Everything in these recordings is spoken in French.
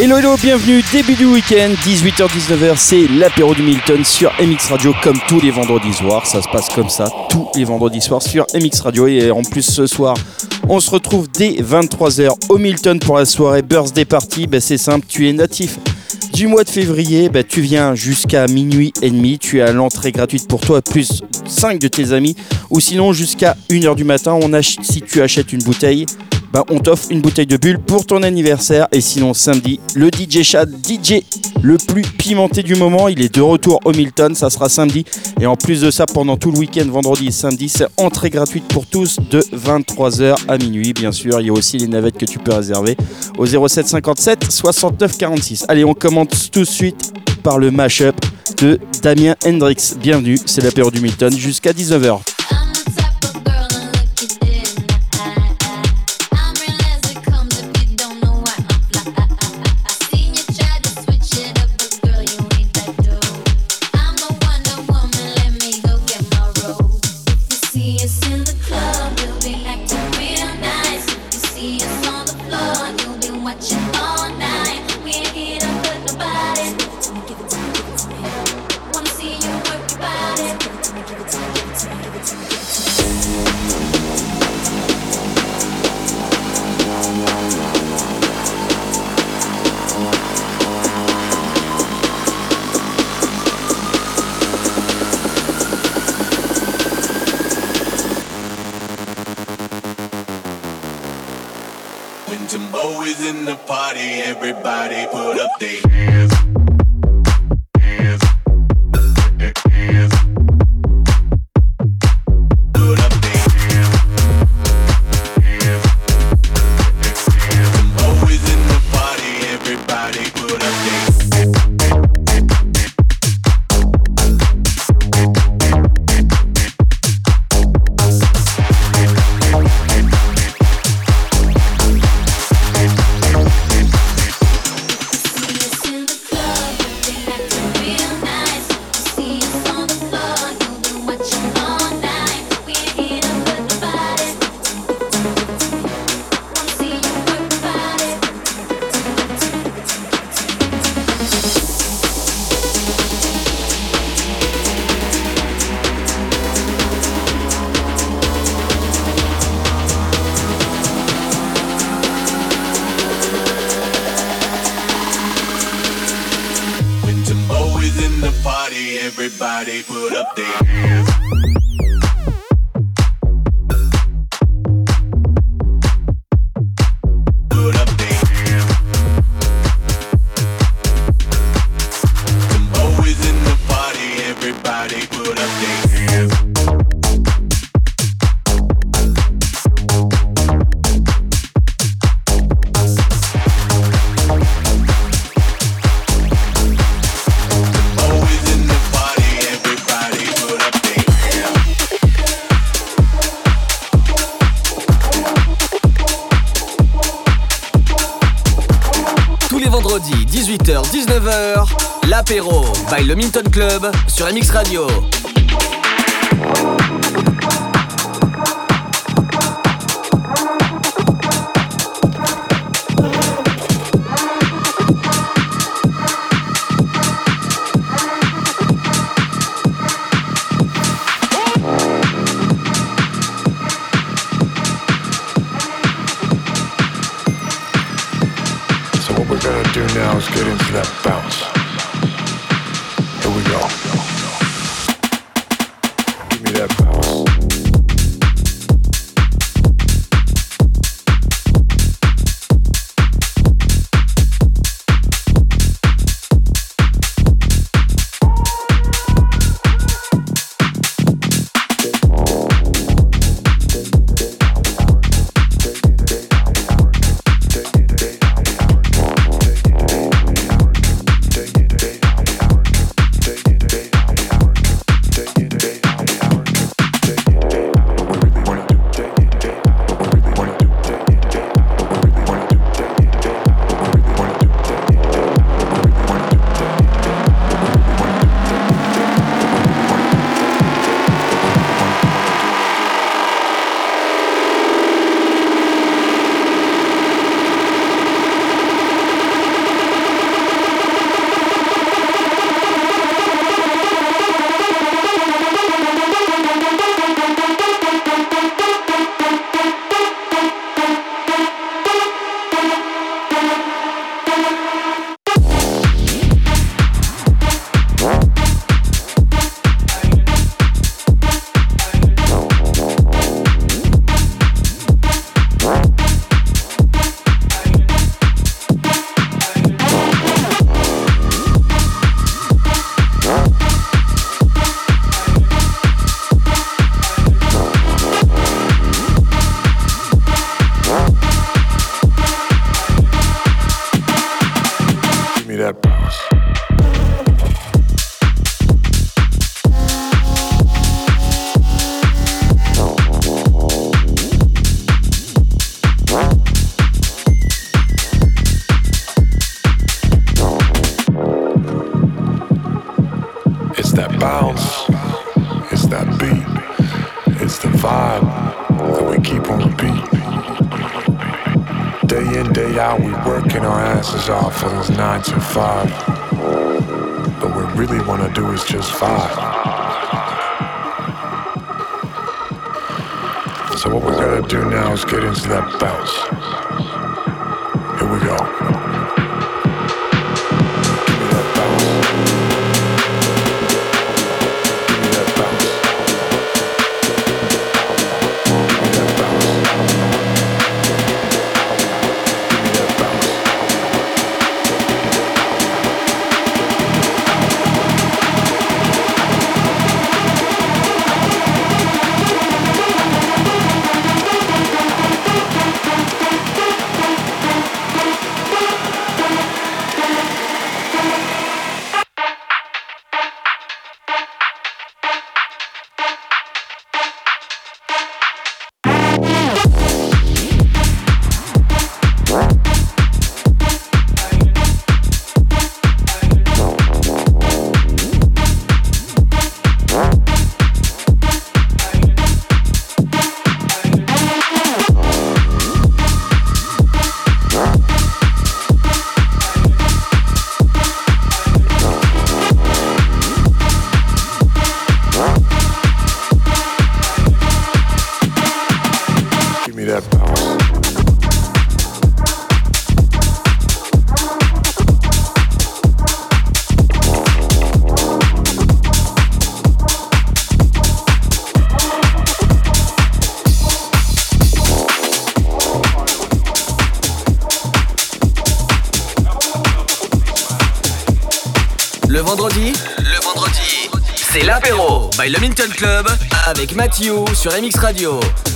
Hello hello, bienvenue, début du week-end, 18h-19h, c'est l'apéro du Milton sur MX Radio comme tous les vendredis soirs, ça se passe comme ça tous les vendredis soirs sur MX Radio et en plus ce soir on se retrouve dès 23h au Milton pour la soirée Birthday Party, ben, c'est simple, tu es natif du mois de février, ben, tu viens jusqu'à minuit et demi, tu as l'entrée gratuite pour toi plus 5 de tes amis ou sinon jusqu'à 1h du matin, on si tu achètes une bouteille bah, on t'offre une bouteille de bulle pour ton anniversaire. Et sinon, samedi, le DJ Chad, DJ le plus pimenté du moment, il est de retour au Milton. Ça sera samedi. Et en plus de ça, pendant tout le week-end, vendredi et samedi, c'est entrée gratuite pour tous de 23h à minuit. Bien sûr, il y a aussi les navettes que tu peux réserver au 07 57 69 46. Allez, on commence tout de suite par le mashup de Damien Hendrix. Bienvenue, c'est l'apéro du Milton jusqu'à 19h. the party, everybody put up their le Minton Club sur MX Radio. Sur MX Radio.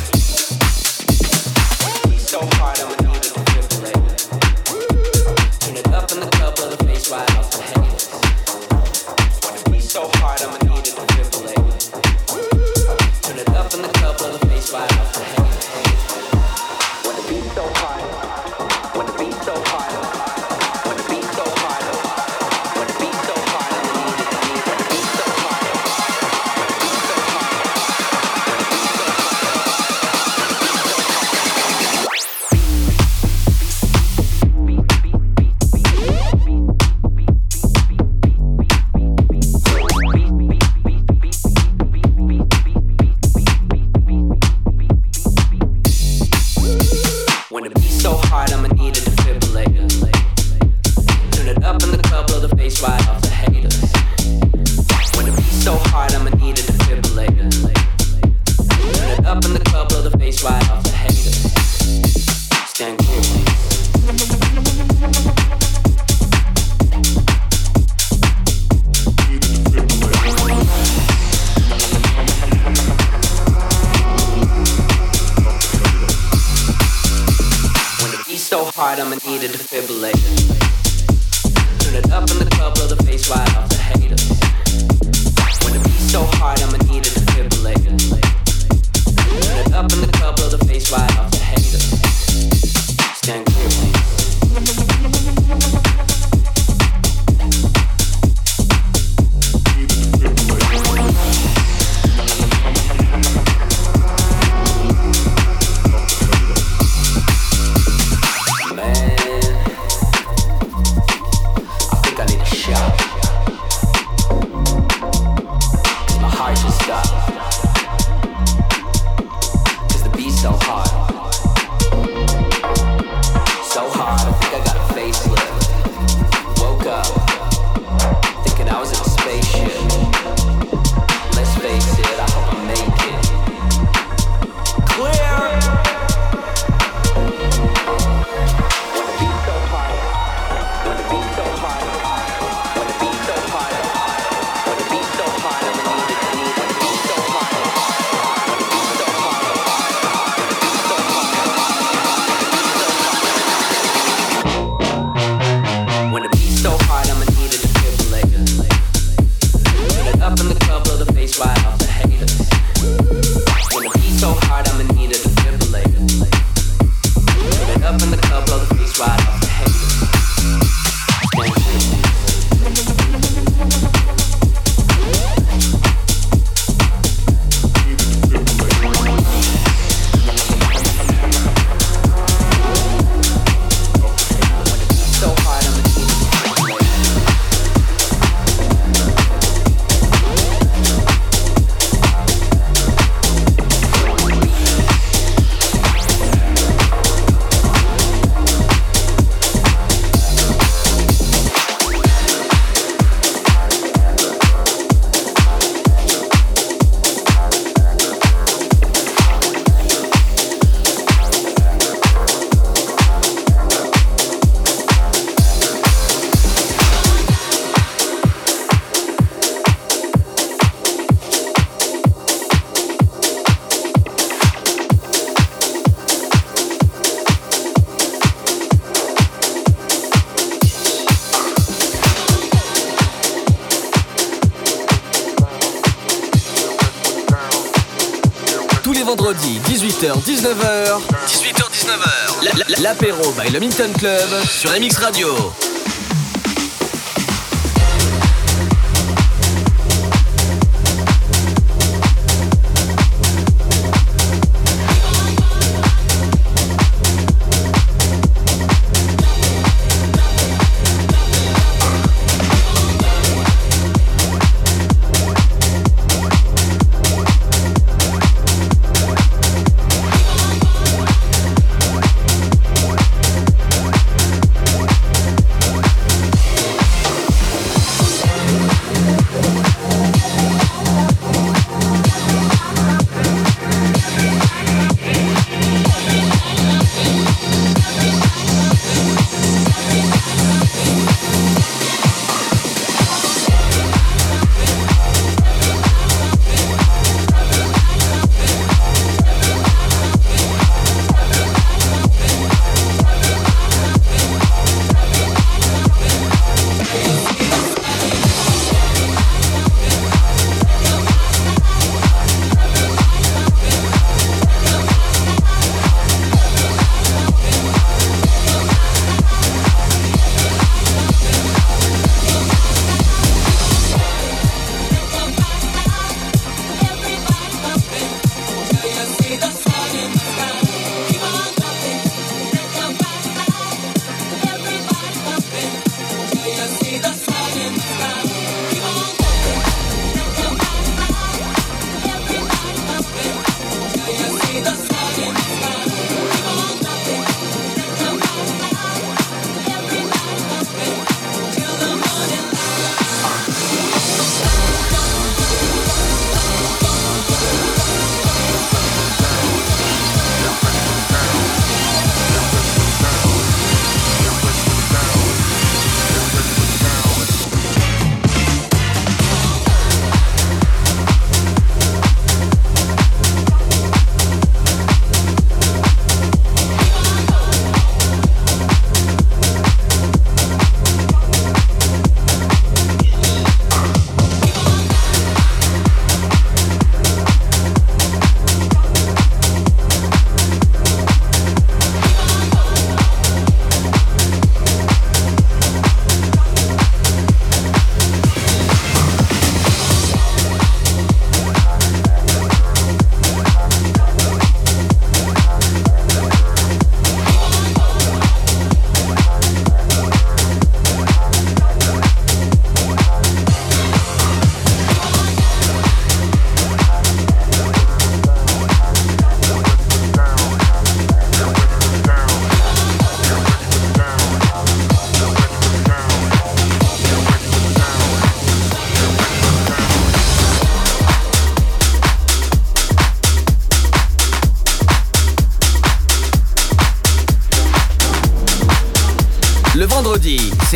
Le Minton Club sur MX Radio.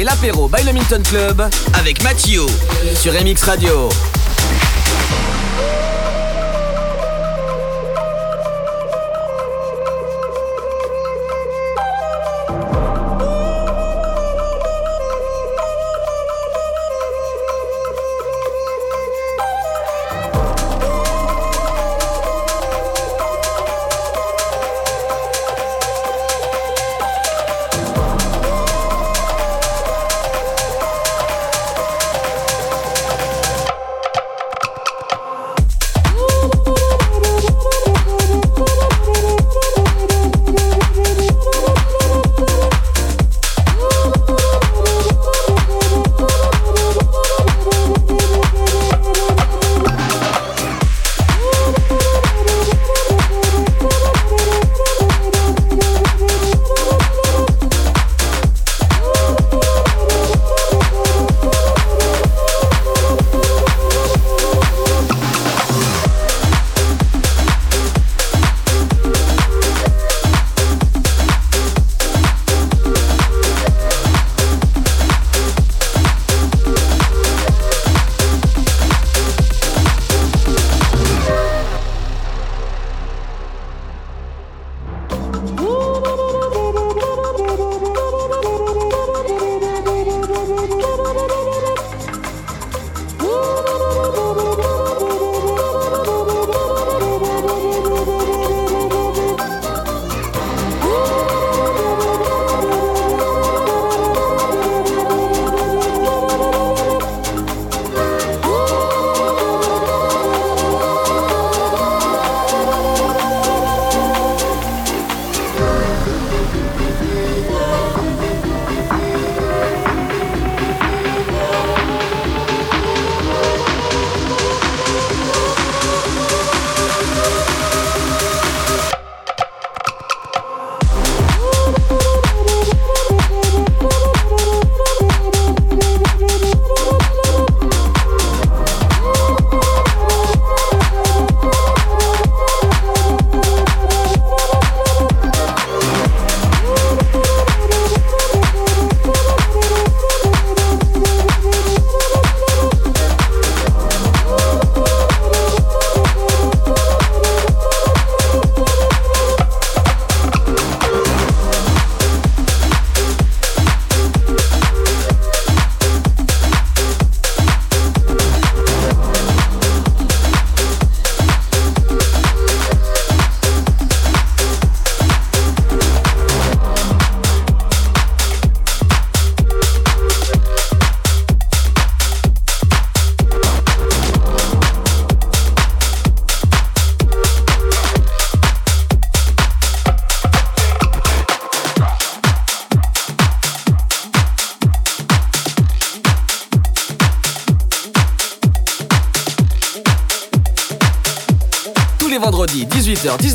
L'apéro by le Milton Club avec Mathieu sur MX Radio.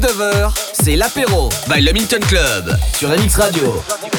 18h-19h, c'est l'apéro by le Milton Club sur MX Radio.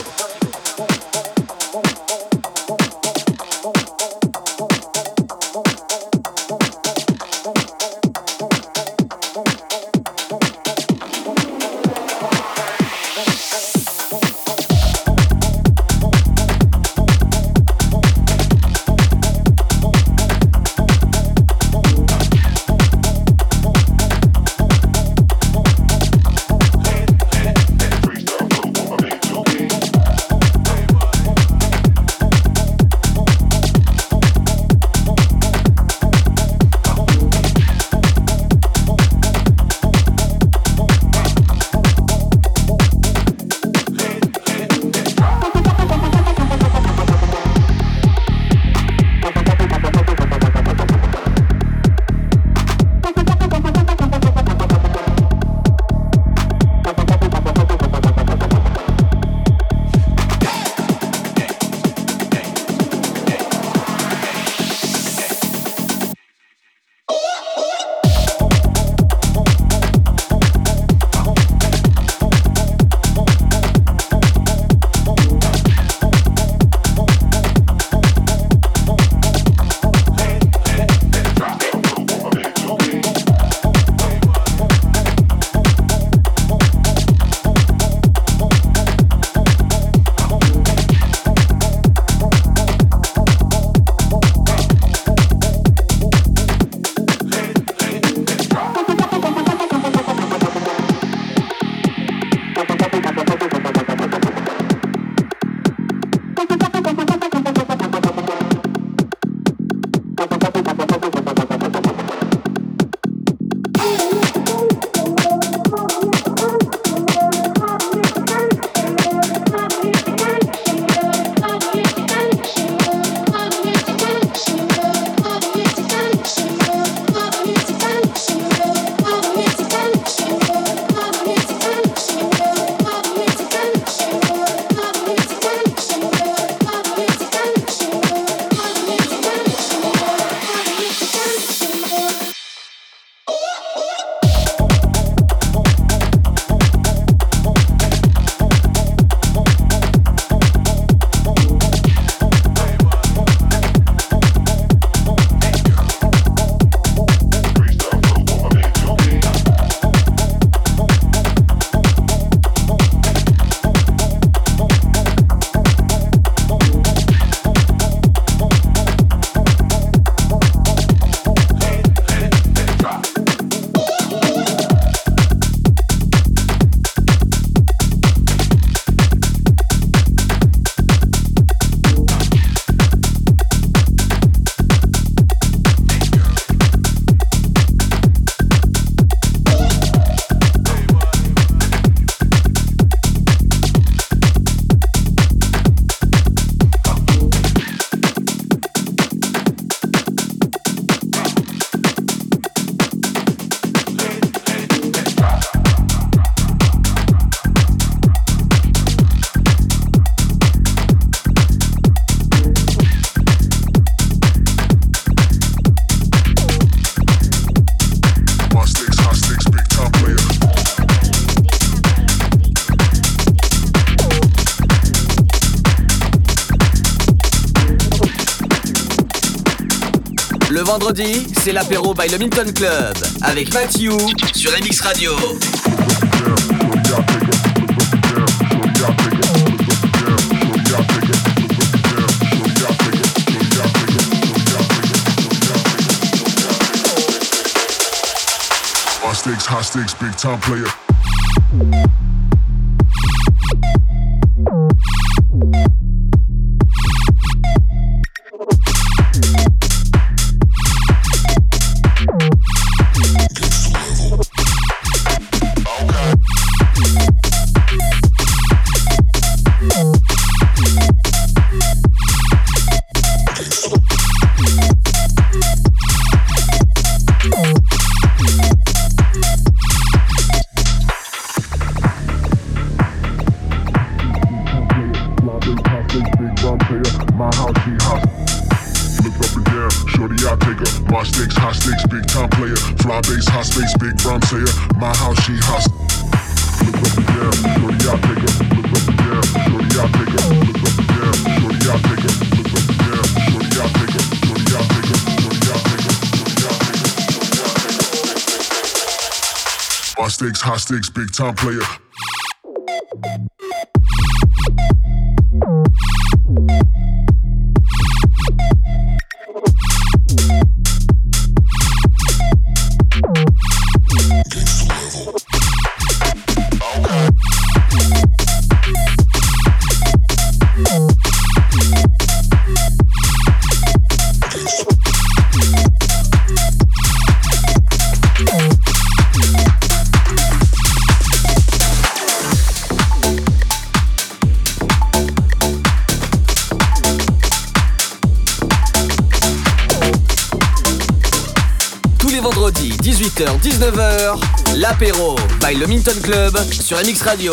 Vendredi, c'est l'apéro by le Milton Club avec Matthew sur MX Radio. big time player. stakes, high stakes, big time player. 19h, l'apéro by le Minton Club sur MX Radio.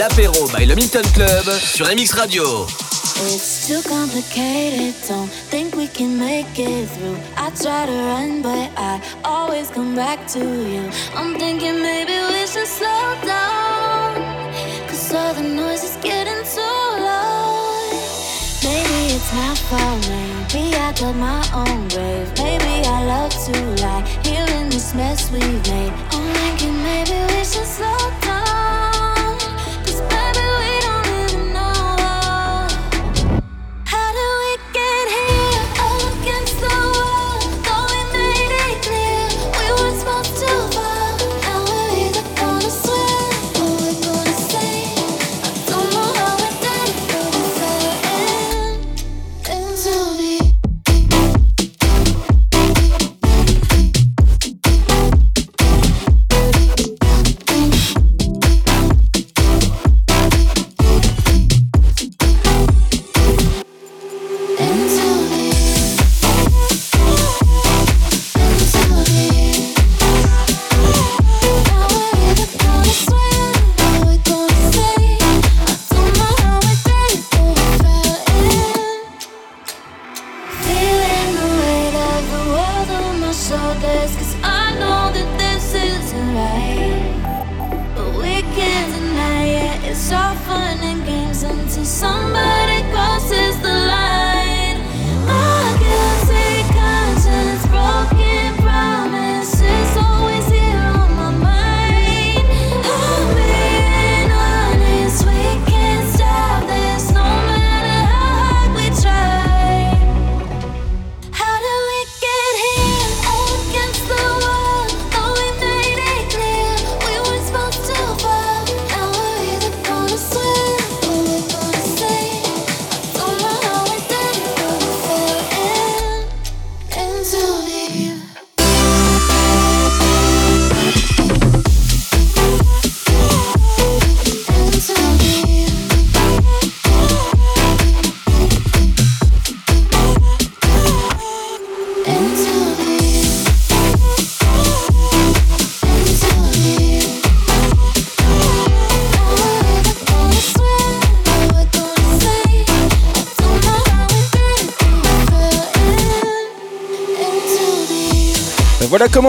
L'apéro by le Milton Club sur MX Radio. It's too complicated, don't think we can make it through. I try to run, but I always come back to you. I'm thinking maybe we should slow down. Cause all the noise is getting too loud. Maybe it's my fault, maybe I dug my own grave. Maybe I love to lie here in this mess we've made. I'm thinking maybe we should slow down.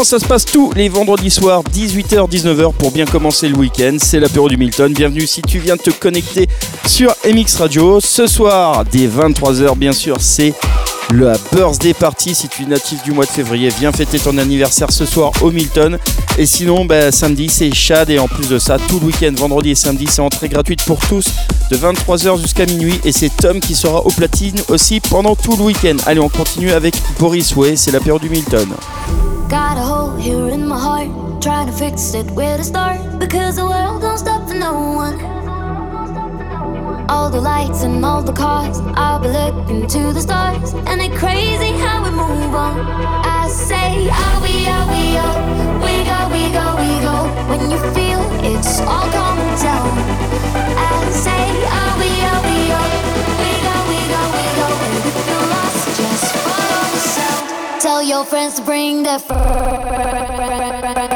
Ça se passe tous les vendredis soirs, 18h-19h pour bien commencer le week-end? C'est l'apéro du Milton. Bienvenue si tu viens de te connecter sur MX Radio. Ce soir, dès 23h, bien sûr, c'est la birthday party. Si tu es natif du mois de février, viens fêter ton anniversaire ce soir au Milton. Et sinon, ben, samedi, c'est Chad. Et en plus de ça, tout le week-end, vendredi et samedi, c'est entrée gratuite pour tous de 23h jusqu'à minuit. Et c'est Tom qui sera au platine aussi pendant tout le week-end. Allez, on continue avec Boris Way. C'est l'apéro du Milton. Got a hole here in my heart, trying to fix it where to start. Because the world don't stop for no one. All the lights and all the cars, I'll be looking to the stars. And it's crazy how we move on. I say, are we, are we, are we go, we go, we go. When you feel it's all coming down. I say, are we, are Tell your friends to bring their Tell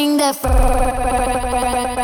The fur.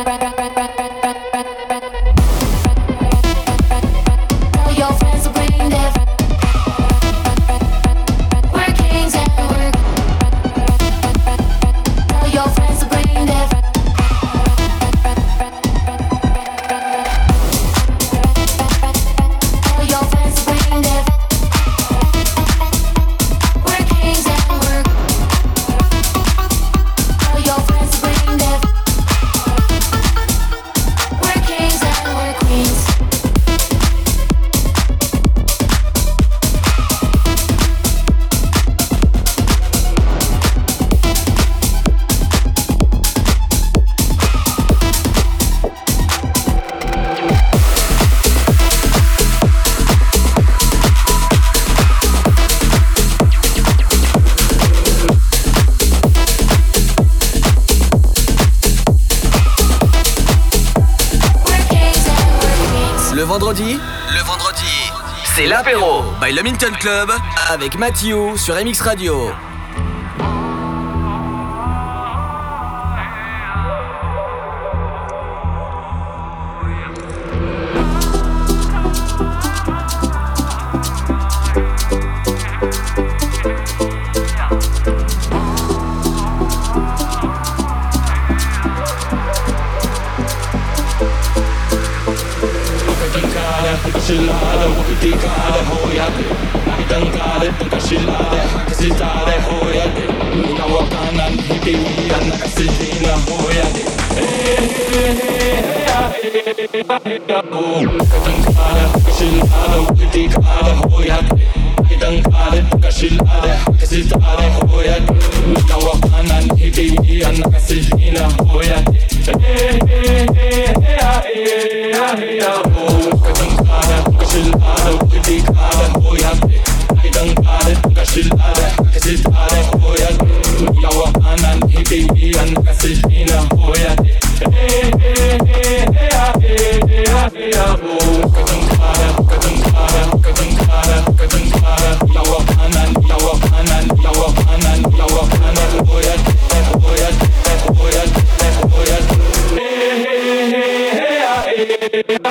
by Le Minton Club avec Mathieu sur MX Radio.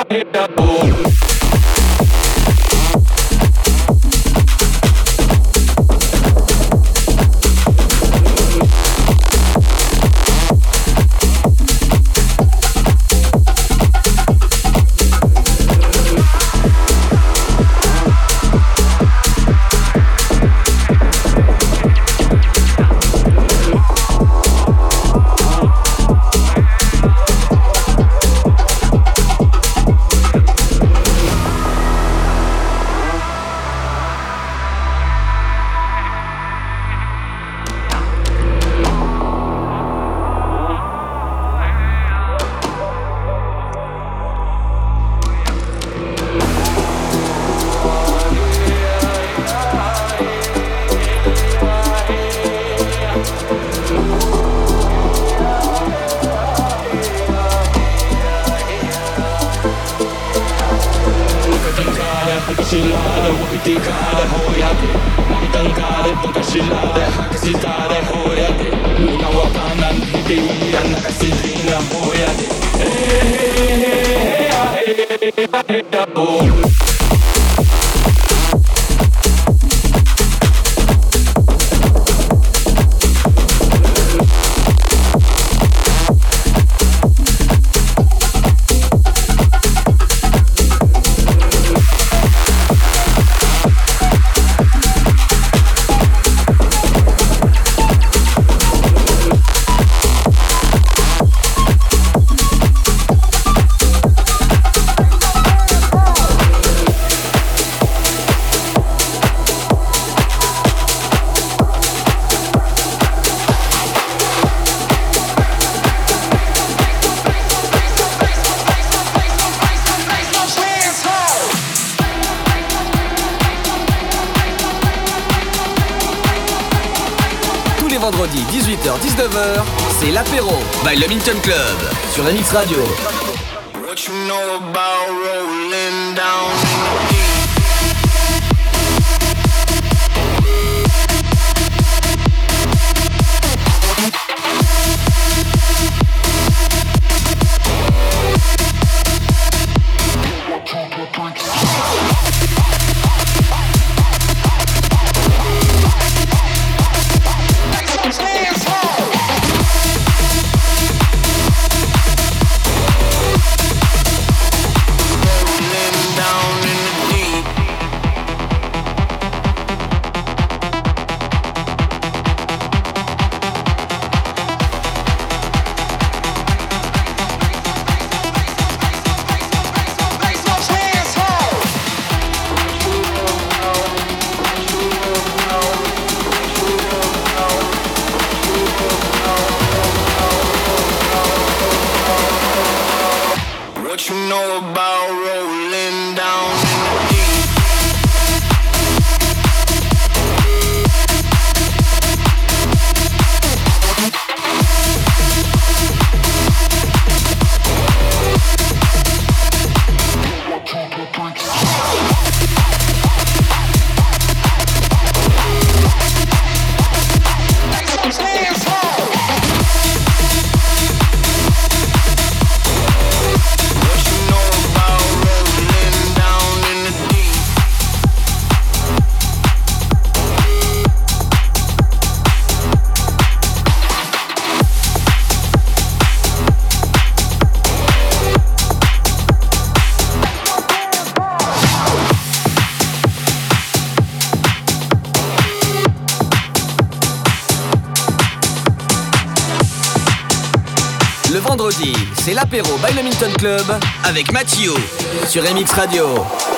hit the boom. l'apéro by le Club sur l'Anix Radio. c'est l'apéro by le Minton Club avec Mathieu sur MX Radio.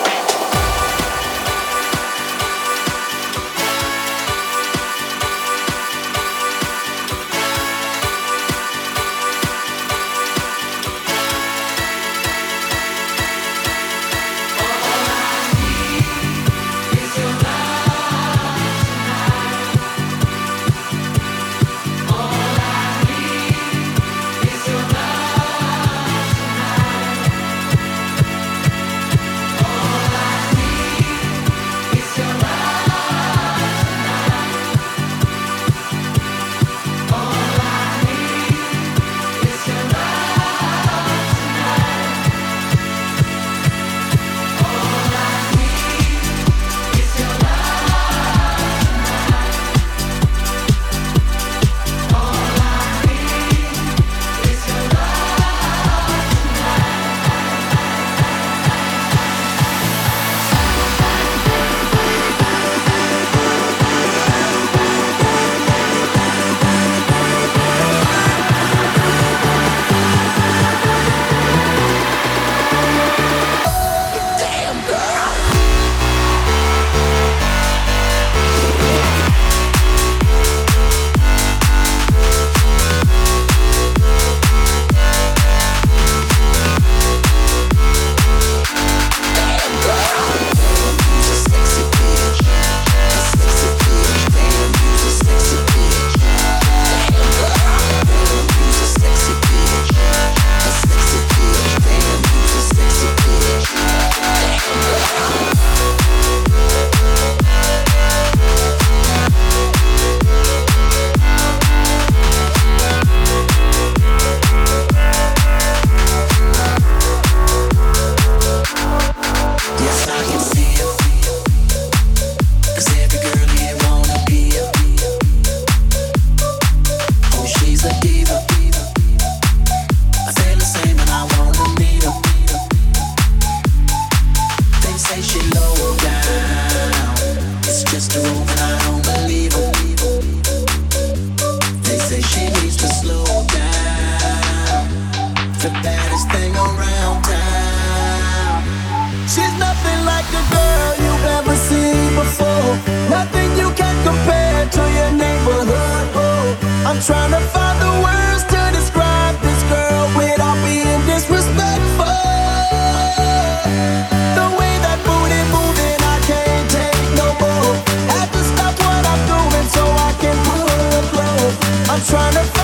Trying to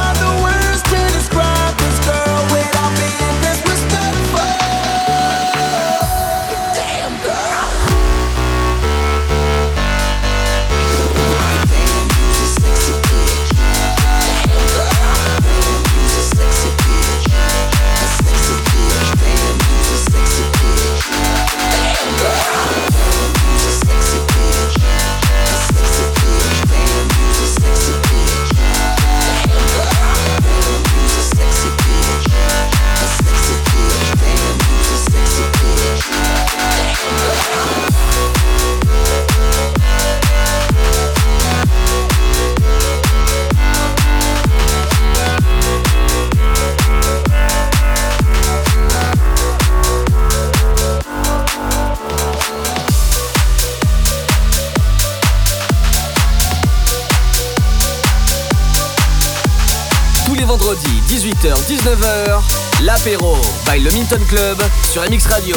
by le Minton Club sur MX Radio.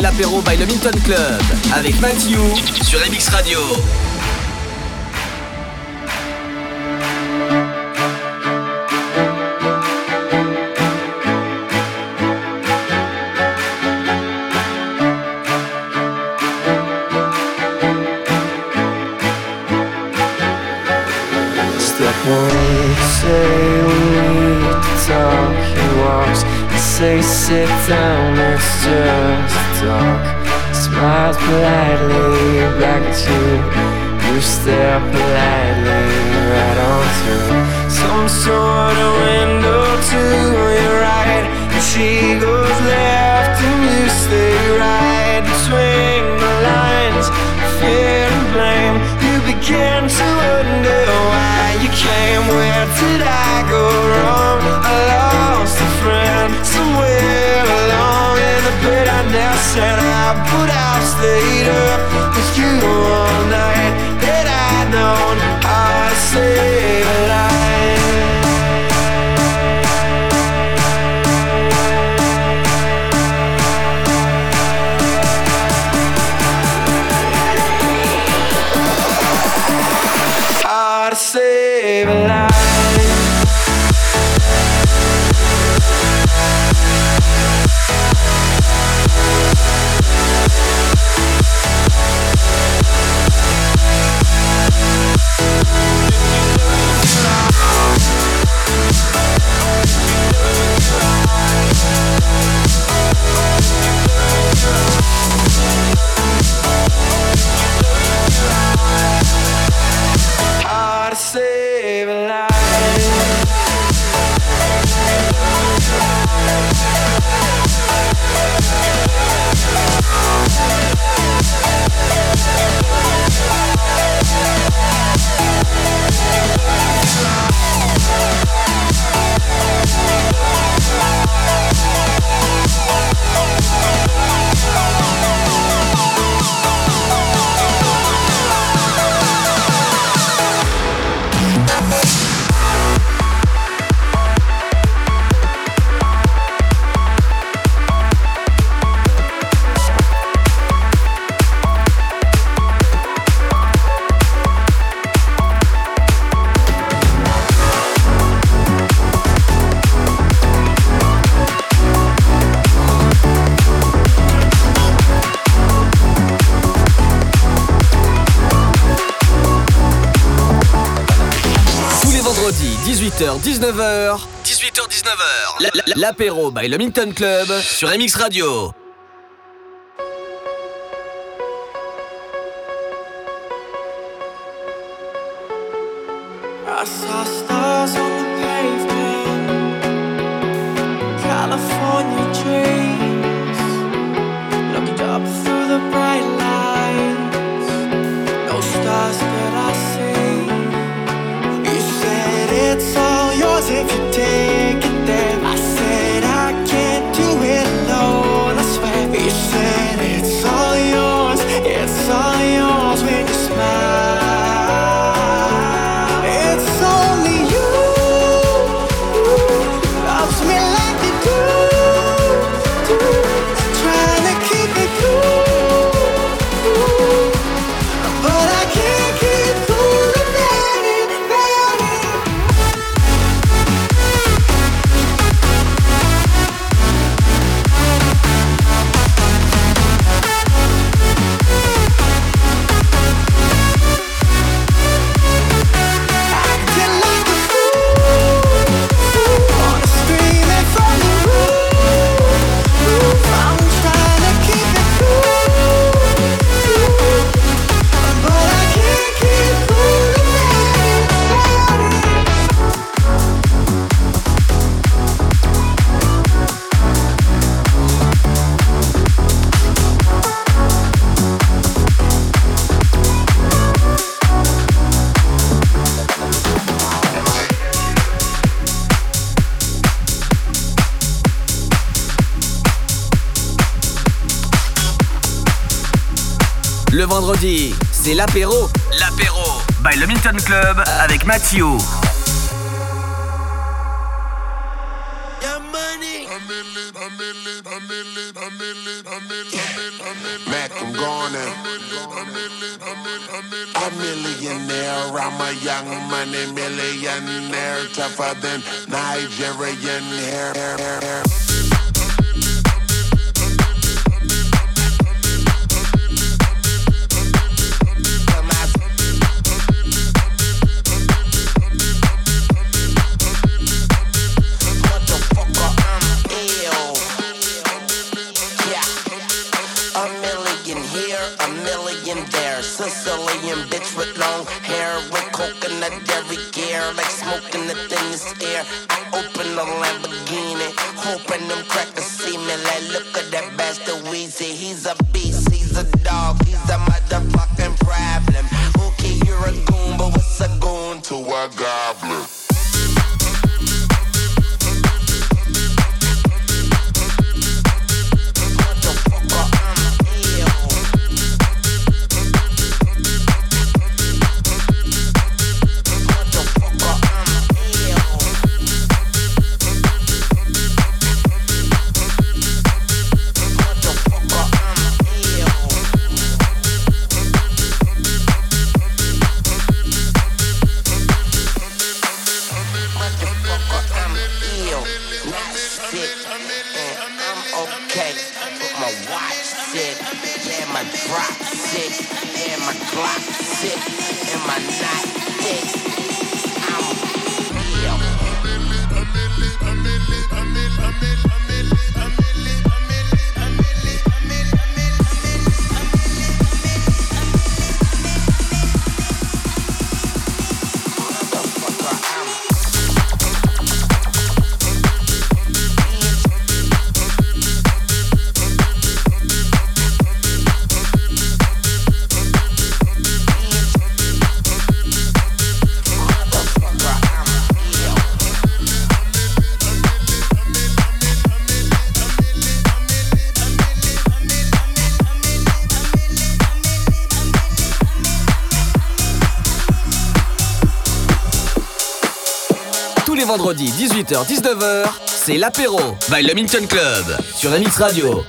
L'apéro by le Minton Club avec Matthew sur MX Radio. Talk. Smiles politely back at you. You stare politely right on through some sort of window to your right. And she goes left and you stay right between the lines. of Fear and blame. You begin to wonder why you came. Where did I go wrong? said I would have stayed up with you all night. That I know? l'apéro by le Minton Club sur MX Radio. l'apéro. L'apéro. By le Milton Club avec Mathieu. Mac, I'm going. A millionaire, I'm a young money millionaire, tougher than Nigerian hair. hair, hair. level vendredi 18h-19h, c'est l'apéro by Le Minton Club sur MX Radio.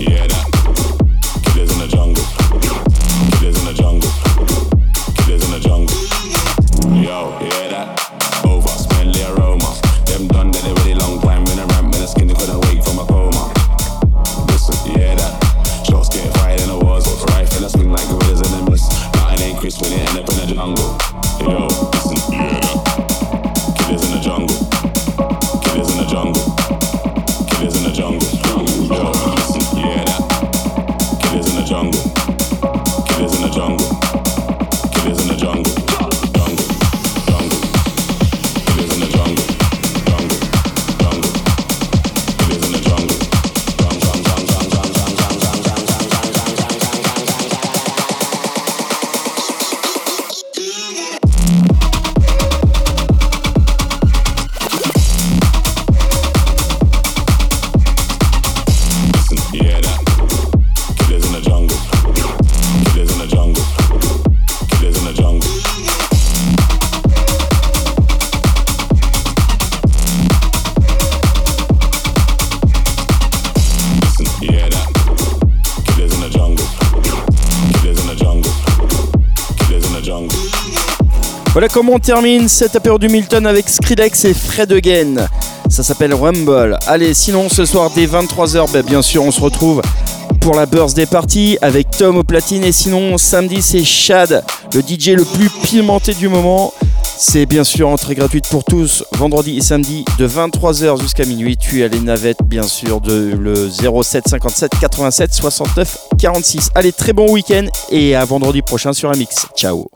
Yeah, that. Voilà comment on termine cette apéro du Milton avec Skrillex et Fred Again. Ça s'appelle Rumble. Allez, sinon ce soir dès 23h, ben, bien sûr, on se retrouve pour la birthday party avec Tom au platine. Et sinon, samedi, c'est Chad, le DJ le plus pimenté du moment. C'est bien sûr entrée gratuite pour tous, vendredi et samedi de 23h jusqu'à minuit. Tu as les navettes, bien sûr, de le 07 57 87 69 46. Allez, très bon week-end et à vendredi prochain sur un mix. Ciao